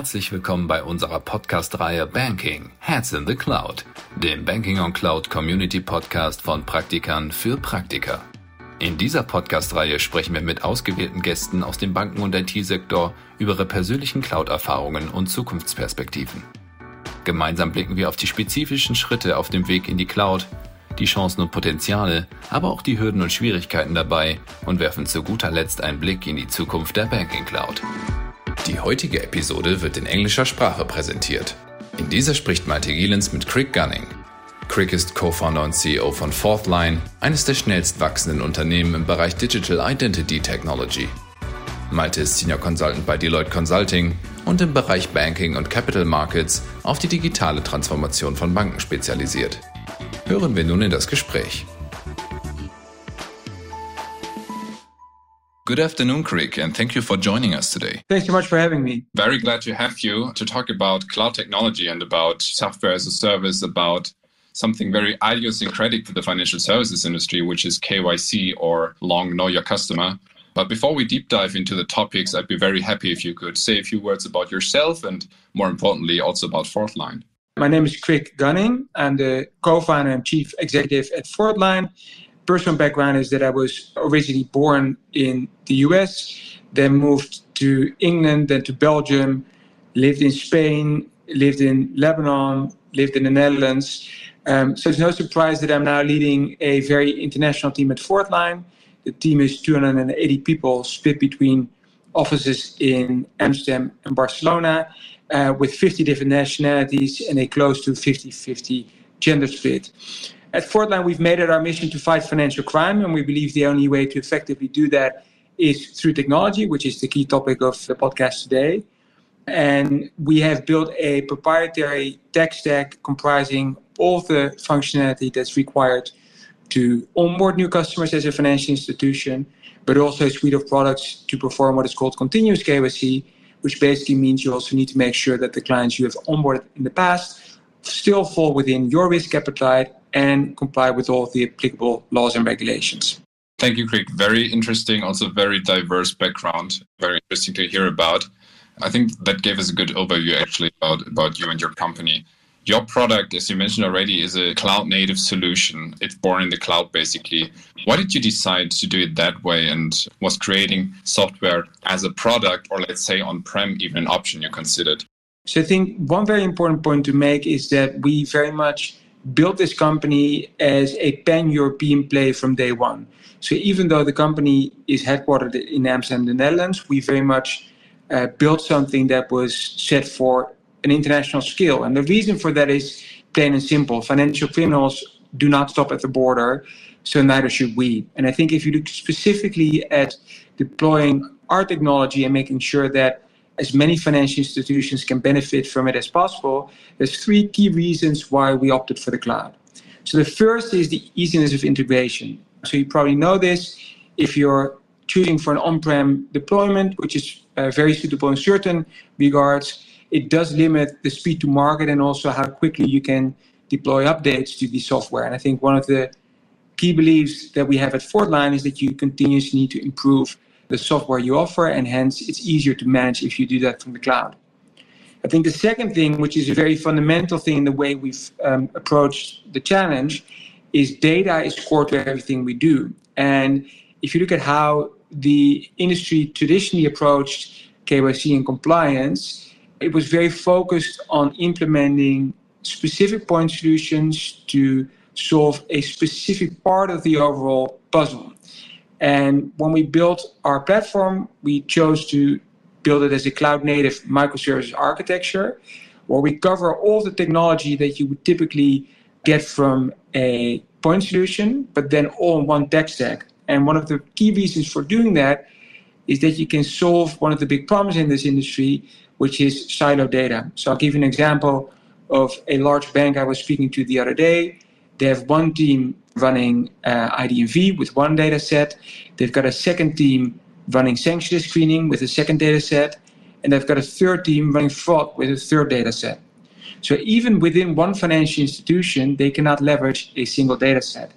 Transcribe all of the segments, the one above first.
Herzlich willkommen bei unserer Podcast-Reihe Banking Heads in the Cloud, dem Banking on Cloud Community Podcast von Praktikern für Praktiker. In dieser Podcast-Reihe sprechen wir mit ausgewählten Gästen aus dem Banken- und IT-Sektor über ihre persönlichen Cloud-Erfahrungen und Zukunftsperspektiven. Gemeinsam blicken wir auf die spezifischen Schritte auf dem Weg in die Cloud, die Chancen und Potenziale, aber auch die Hürden und Schwierigkeiten dabei und werfen zu guter Letzt einen Blick in die Zukunft der Banking Cloud. Die heutige Episode wird in englischer Sprache präsentiert. In dieser spricht Malte Gielens mit Crick Gunning. Crick ist Co-Founder und CEO von Fourthline, eines der schnellst wachsenden Unternehmen im Bereich Digital Identity Technology. Malte ist Senior Consultant bei Deloitte Consulting und im Bereich Banking und Capital Markets auf die digitale Transformation von Banken spezialisiert. Hören wir nun in das Gespräch. Good afternoon, Krik, and thank you for joining us today. Thanks so much for having me. Very glad to have you to talk about cloud technology and about software as a service, about something very idiosyncratic to the financial services industry, which is KYC or long know your customer. But before we deep dive into the topics, I'd be very happy if you could say a few words about yourself and, more importantly, also about Fourthline. My name is Krik Gunning. I'm the co-founder and chief executive at Fourthline. Personal background is that I was originally born in the US, then moved to England, then to Belgium, lived in Spain, lived in Lebanon, lived in the Netherlands. Um, so it's no surprise that I'm now leading a very international team at Fourthline. The team is 280 people split between offices in Amsterdam and Barcelona uh, with 50 different nationalities and a close to 50 50 gender split. At Fourthline, we've made it our mission to fight financial crime, and we believe the only way to effectively do that is through technology, which is the key topic of the podcast today. And we have built a proprietary tech stack comprising all the functionality that's required to onboard new customers as a financial institution, but also a suite of products to perform what is called continuous KYC, which basically means you also need to make sure that the clients you have onboarded in the past still fall within your risk appetite and comply with all the applicable laws and regulations. Thank you, Krik. Very interesting, also very diverse background. Very interesting to hear about. I think that gave us a good overview actually about, about you and your company. Your product, as you mentioned already, is a cloud native solution. It's born in the cloud, basically. Why did you decide to do it that way and was creating software as a product or, let's say, on prem, even an option you considered? So, I think one very important point to make is that we very much built this company as a pan European play from day one. So, even though the company is headquartered in Amsterdam, the Netherlands, we very much uh, built something that was set for an international scale. And the reason for that is plain and simple. Financial criminals do not stop at the border, so neither should we. And I think if you look specifically at deploying our technology and making sure that as many financial institutions can benefit from it as possible, there's three key reasons why we opted for the cloud. So the first is the easiness of integration. So you probably know this. If you're choosing for an on-prem deployment, which is uh, very suitable in certain regards, it does limit the speed to market and also how quickly you can deploy updates to the software. And I think one of the key beliefs that we have at Fourthline is that you continuously need to improve the software you offer, and hence it's easier to manage if you do that from the cloud. I think the second thing, which is a very fundamental thing in the way we've um, approached the challenge, is data is core to everything we do. And if you look at how the industry traditionally approached KYC and compliance, it was very focused on implementing specific point solutions to solve a specific part of the overall puzzle. And when we built our platform, we chose to build it as a cloud native microservice architecture where we cover all the technology that you would typically get from a point solution, but then all in one tech stack. And one of the key reasons for doing that is that you can solve one of the big problems in this industry, which is silo data. So I'll give you an example of a large bank I was speaking to the other day. They have one team running uh, IDV with one data set. They've got a second team running sanction screening with a second data set. And they've got a third team running fraud with a third data set. So even within one financial institution, they cannot leverage a single data set.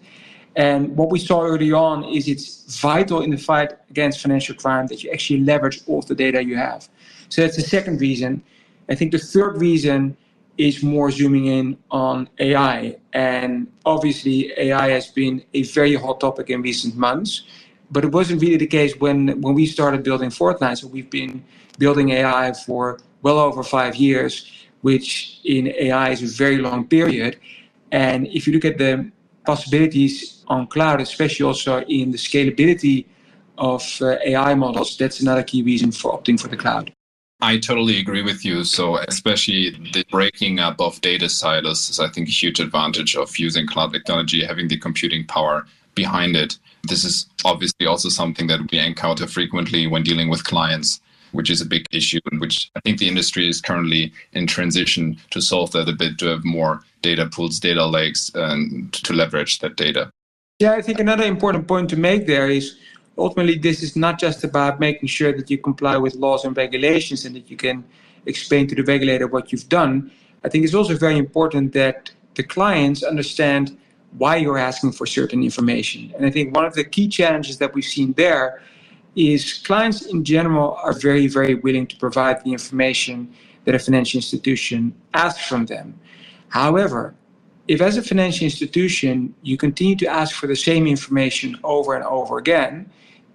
And what we saw early on is it's vital in the fight against financial crime that you actually leverage all the data you have. So that's the second reason. I think the third reason is more zooming in on AI. And obviously, AI has been a very hot topic in recent months. But it wasn't really the case when, when we started building Fourthline. So we've been building AI for well over five years, which in AI is a very long period. And if you look at the possibilities on cloud, especially also in the scalability of uh, AI models, that's another key reason for opting for the cloud. I totally agree with you. So, especially the breaking up of data silos is, I think, a huge advantage of using cloud technology, having the computing power behind it. This is obviously also something that we encounter frequently when dealing with clients, which is a big issue, and which I think the industry is currently in transition to solve that a bit to have more data pools, data lakes, and to leverage that data. Yeah, I think another important point to make there is ultimately this is not just about making sure that you comply with laws and regulations and that you can explain to the regulator what you've done. I think it's also very important that the clients understand why you're asking for certain information. And I think one of the key challenges that we've seen there is clients in general are very, very willing to provide the information that a financial institution asks from them. However, if as a financial institution you continue to ask for the same information over and over again,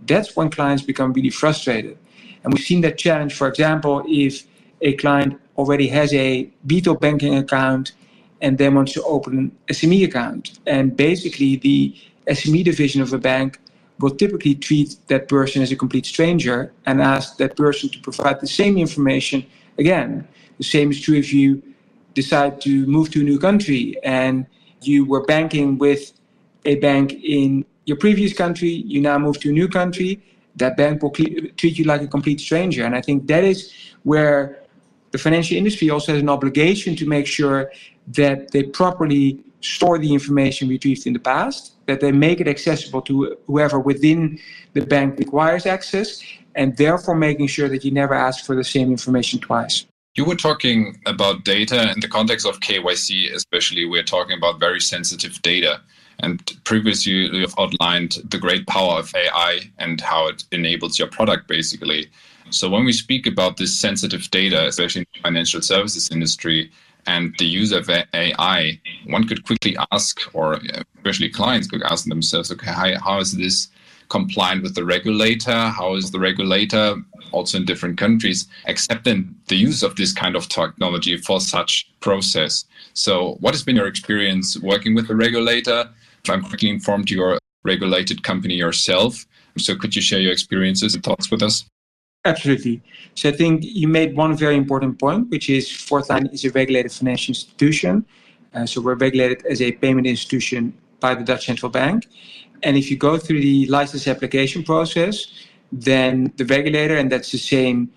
that's when clients become really frustrated. And we've seen that challenge, for example, if a client already has a retail banking account and then wants to open an SME account. And basically, the SME division of a bank will typically treat that person as a complete stranger and ask that person to provide the same information again. The same is true if you decide to move to a new country and you were banking with a bank in your previous country, you now move to a new country, that bank will treat you like a complete stranger. And I think that is where the financial industry also has an obligation to make sure that they properly store the information retrieved in the past, that they make it accessible to whoever within the bank requires access, and therefore making sure that you never ask for the same information twice. You were talking about data in the context of KYC, especially. We're talking about very sensitive data. And previously, you have outlined the great power of AI and how it enables your product, basically. So, when we speak about this sensitive data, especially in the financial services industry, and the use of AI, one could quickly ask, or especially clients could ask themselves, okay, how is this compliant with the regulator? How is the regulator, also in different countries, accepting the use of this kind of technology for such process? So, what has been your experience working with the regulator? I'm quickly informed you're a regulated company yourself. So could you share your experiences and thoughts with us? Absolutely. So I think you made one very important point, which is Fourthline is a regulated financial institution. Uh, so we're regulated as a payment institution by the Dutch Central Bank. And if you go through the license application process, then the regulator, and that's the same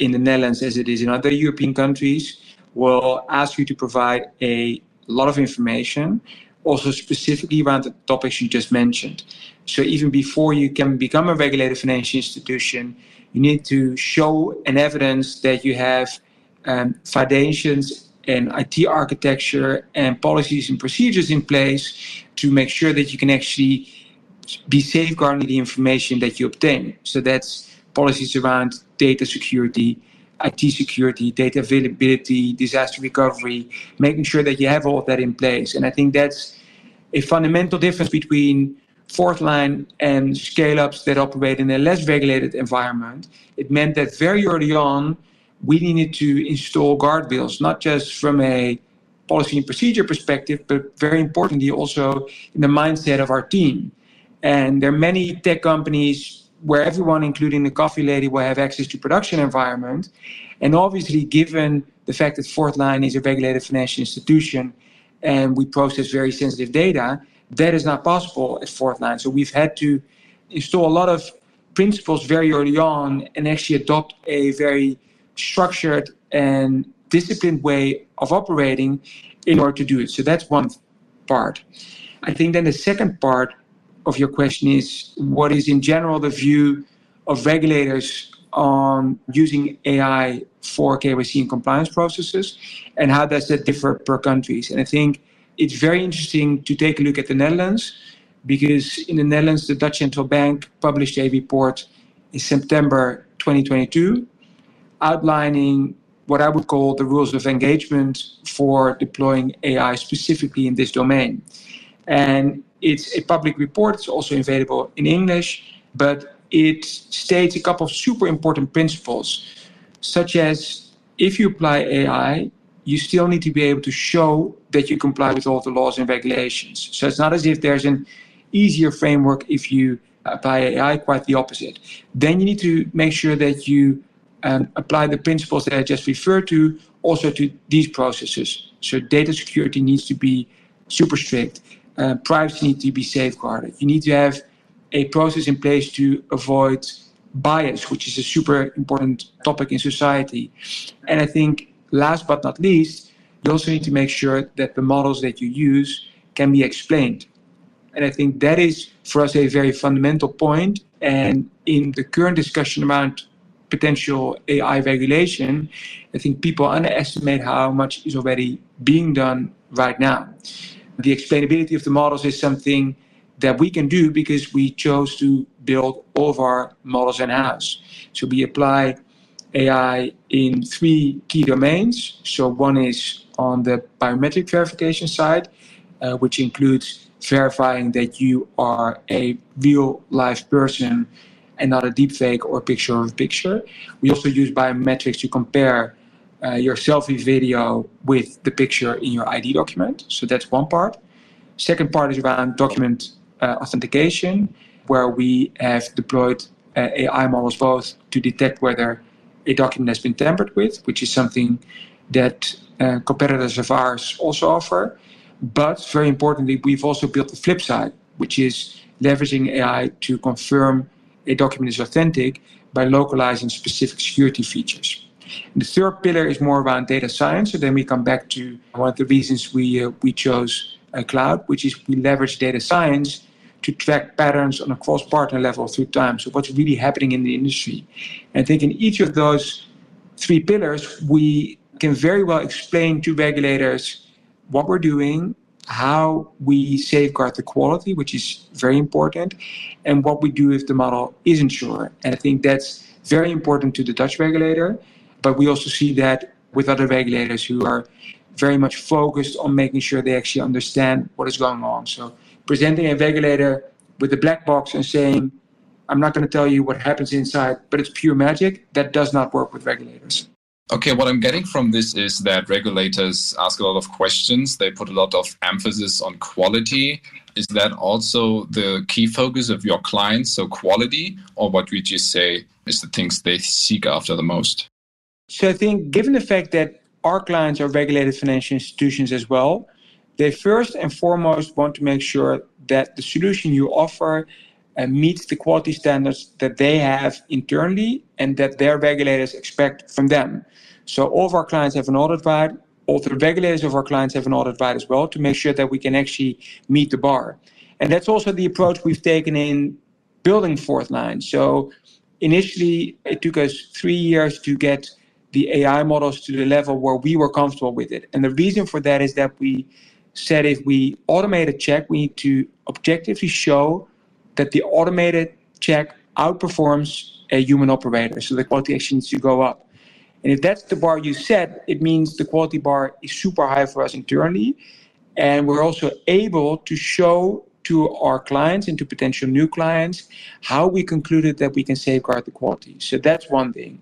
in the Netherlands as it is in other European countries, will ask you to provide a lot of information also specifically around the topics you just mentioned. So even before you can become a regulated financial institution, you need to show an evidence that you have um, foundations and IT architecture and policies and procedures in place to make sure that you can actually be safeguarding the information that you obtain. So that's policies around data security, IT security, data availability, disaster recovery, making sure that you have all of that in place. And I think that's a fundamental difference between Fourthline and scale ups that operate in a less regulated environment. It meant that very early on, we needed to install guardrails, not just from a policy and procedure perspective, but very importantly also in the mindset of our team. And there are many tech companies where everyone, including the coffee lady, will have access to production environment. And obviously, given the fact that Fourthline is a regulated financial institution and we process very sensitive data, that is not possible at Fourthline. So we've had to install a lot of principles very early on and actually adopt a very structured and disciplined way of operating in order to do it. So that's one part. I think then the second part of your question is what is in general the view of regulators on using AI for KYC and compliance processes and how does that differ per countries? And I think it's very interesting to take a look at the Netherlands because in the Netherlands, the Dutch Central Bank published a report in September 2022 outlining what I would call the rules of engagement for deploying AI specifically in this domain. And it's a public report, it's also available in English, but it states a couple of super important principles, such as if you apply AI, you still need to be able to show that you comply with all the laws and regulations. So it's not as if there's an easier framework if you apply AI, quite the opposite. Then you need to make sure that you um, apply the principles that I just referred to also to these processes. So data security needs to be super strict. Uh, privacy needs to be safeguarded. You need to have a process in place to avoid bias, which is a super important topic in society. And I think last but not least, you also need to make sure that the models that you use can be explained. And I think that is for us a very fundamental point. And in the current discussion around potential AI regulation, I think people underestimate how much is already being done right now. The explainability of the models is something that we can do because we chose to build all of our models in house. So we apply AI in three key domains. So one is on the biometric verification side, uh, which includes verifying that you are a real live person and not a deepfake or picture of a picture. We also use biometrics to compare uh, your selfie video with the picture in your ID document. So that's one part. Second part is around document uh, authentication, where we have deployed uh, AI models both to detect whether a document has been tampered with, which is something that uh, competitors of ours also offer. But very importantly, we've also built the flip side, which is leveraging AI to confirm a document is authentic by localizing specific security features. And the third pillar is more around data science. So then we come back to one of the reasons we uh, we chose a cloud, which is we leverage data science to track patterns on a cross-partner level through time. So what's really happening in the industry? And I think in each of those three pillars, we can very well explain to regulators what we're doing, how we safeguard the quality, which is very important, and what we do if the model isn't sure. And I think that's very important to the Dutch regulator, but we also see that with other regulators who are very much focused on making sure they actually understand what is going on. So presenting a regulator with a black box and saying, I'm not going to tell you what happens inside, but it's pure magic, that does not work with regulators. Okay, what I'm getting from this is that regulators ask a lot of questions. They put a lot of emphasis on quality. Is that also the key focus of your clients? So, quality, or what would you say is the things they seek after the most? So, I think given the fact that our clients are regulated financial institutions as well, they first and foremost want to make sure that the solution you offer uh, meets the quality standards that they have internally and that their regulators expect from them. So all of our clients have an audit right. All the regulators of our clients have an audit right as well to make sure that we can actually meet the bar. And that's also the approach we've taken in building Fourthline. So initially, it took us three years to get the AI models to the level where we were comfortable with it. And the reason for that is that we said if we automate a check, we need to objectively show that the automated check outperforms a human operator. So the quality actually needs to go up. And if that's the bar you set, it means the quality bar is super high for us internally. And we're also able to show to our clients and to potential new clients how we concluded that we can safeguard the quality. So that's one thing.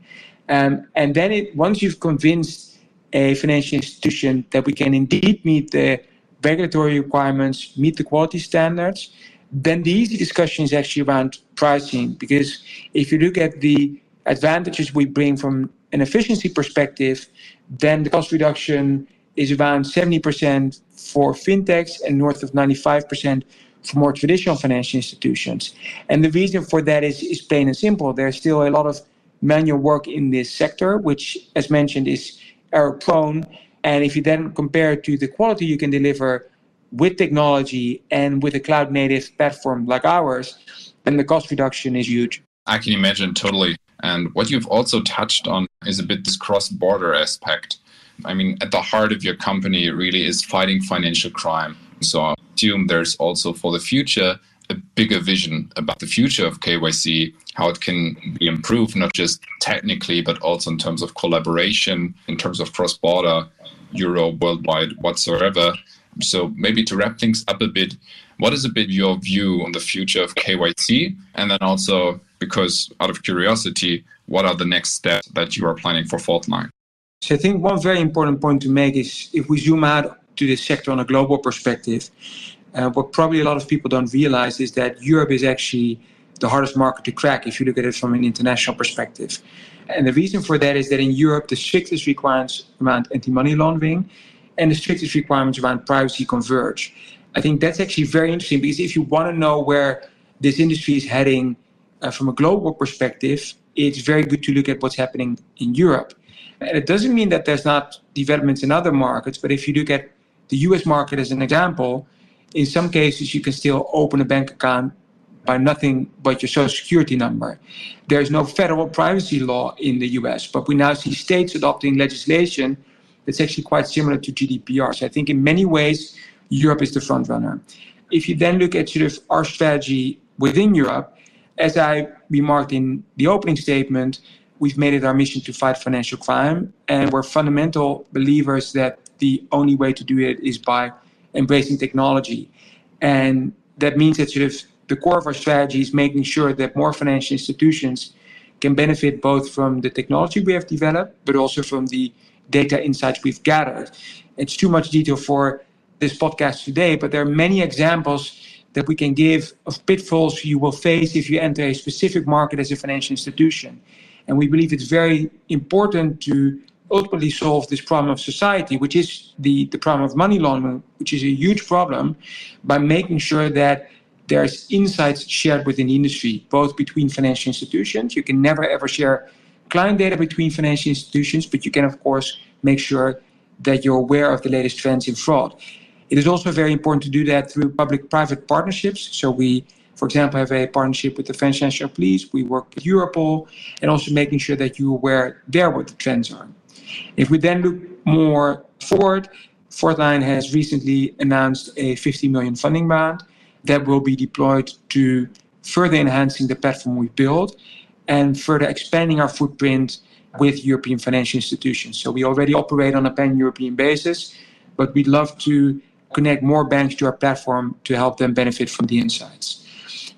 Um, and then it, once you've convinced a financial institution that we can indeed meet the regulatory requirements, meet the quality standards, then the easy discussion is actually around pricing. Because if you look at the advantages we bring from an efficiency perspective, then the cost reduction is around 70% for fintechs and north of 95% for more traditional financial institutions. And the reason for that is, is plain and simple. There's still a lot of manual work in this sector, which, as mentioned, is error prone and if you then compare it to the quality you can deliver with technology and with a cloud native platform like ours, then the cost reduction is huge. I can imagine totally. And what you've also touched on is a bit this cross border aspect. I mean, at the heart of your company really is fighting financial crime. So I assume there's also for the future a bigger vision about the future of KYC, how it can be improved, not just technically, but also in terms of collaboration, in terms of cross border, Euro, worldwide, whatsoever. So, maybe to wrap things up a bit, what is a bit your view on the future of KYC? And then also, because out of curiosity, what are the next steps that you are planning for Fourthline? So I think one very important point to make is if we zoom out to this sector on a global perspective, uh, what probably a lot of people don't realize is that Europe is actually the hardest market to crack if you look at it from an international perspective. And the reason for that is that in Europe, the strictest requirements around anti money laundering and the strictest requirements around privacy converge. I think that's actually very interesting because if you want to know where this industry is heading uh, from a global perspective, it's very good to look at what's happening in Europe. And it doesn't mean that there's not developments in other markets, but if you look at the US market as an example, in some cases you can still open a bank account by nothing but your social security number. There's no federal privacy law in the US, but we now see states adopting legislation that's actually quite similar to GDPR. So I think in many ways, Europe is the front runner. If you then look at sort of our strategy within Europe, as I remarked in the opening statement, we've made it our mission to fight financial crime, and we're fundamental believers that the only way to do it is by embracing technology. And that means that sort of the core of our strategy is making sure that more financial institutions can benefit both from the technology we have developed, but also from the data insights we've gathered. It's too much detail for this podcast today, but there are many examples that we can give of pitfalls you will face if you enter a specific market as a financial institution. And we believe it's very important to ultimately solve this problem of society, which is the, the problem of money laundering, which is a huge problem, by making sure that there's insights shared within the industry, both between financial institutions. You can never ever share client data between financial institutions, but you can, of course, make sure that you're aware of the latest trends in fraud. It is also very important to do that through public-private partnerships. So we, for example, have a partnership with the French National Police. We work with Europol, and also making sure that you're aware there what the trends are. If we then look more forward, Fourthline has recently announced a 50 million funding round that will be deployed to further enhancing the platform we build and further expanding our footprint with European financial institutions. So we already operate on a pan-European basis, but we'd love to connect more banks to our platform to help them benefit from the insights.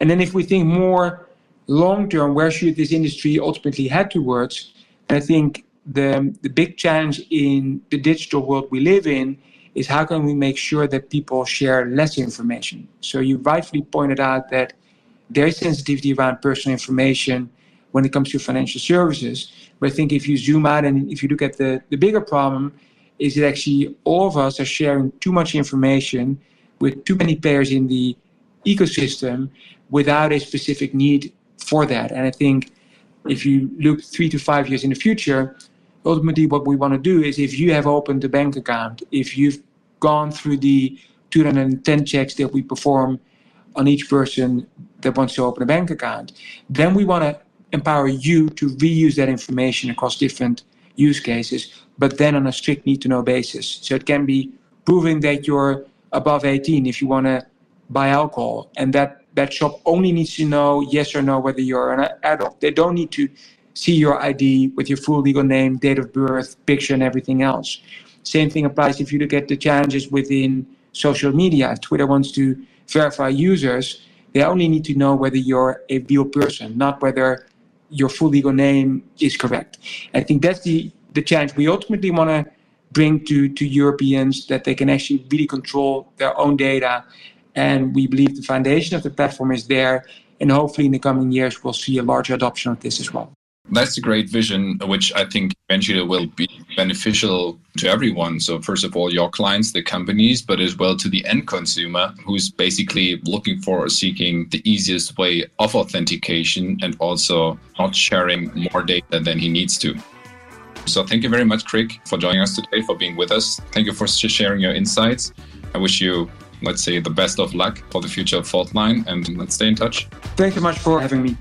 And then if we think more long term, where should this industry ultimately head towards? I think the, the big challenge in the digital world we live in is how can we make sure that people share less information? So you rightfully pointed out that there is sensitivity around personal information when it comes to financial services. But I think if you zoom out and if you look at the, the bigger problem, is that actually all of us are sharing too much information with too many players in the ecosystem without a specific need for that. And I think if you look three to five years in the future, ultimately what we want to do is if you have opened a bank account, if you've gone through the 210 checks that we perform on each person that wants to open a bank account, then we want to empower you to reuse that information across different use cases, but then on a strict need to know basis. So it can be proving that you're above 18 if you want to buy alcohol, and that that shop only needs to know yes or no whether you're an adult. They don't need to see your ID with your full legal name, date of birth, picture, and everything else. Same thing applies if you look at the challenges within social media. If Twitter wants to verify users, they only need to know whether you're a real person, not whether your full legal name is correct. I think that's the, the challenge we ultimately want to bring to, to Europeans that they can actually really control their own data. And we believe the foundation of the platform is there. And hopefully, in the coming years, we'll see a larger adoption of this as well. That's a great vision, which I think eventually will be beneficial to everyone. So, first of all, your clients, the companies, but as well to the end consumer who's basically looking for or seeking the easiest way of authentication and also not sharing more data than he needs to. So, thank you very much, Krik, for joining us today, for being with us. Thank you for sharing your insights. I wish you, let's say, the best of luck for the future of Fourthline, and let's stay in touch. Thank you much for having me.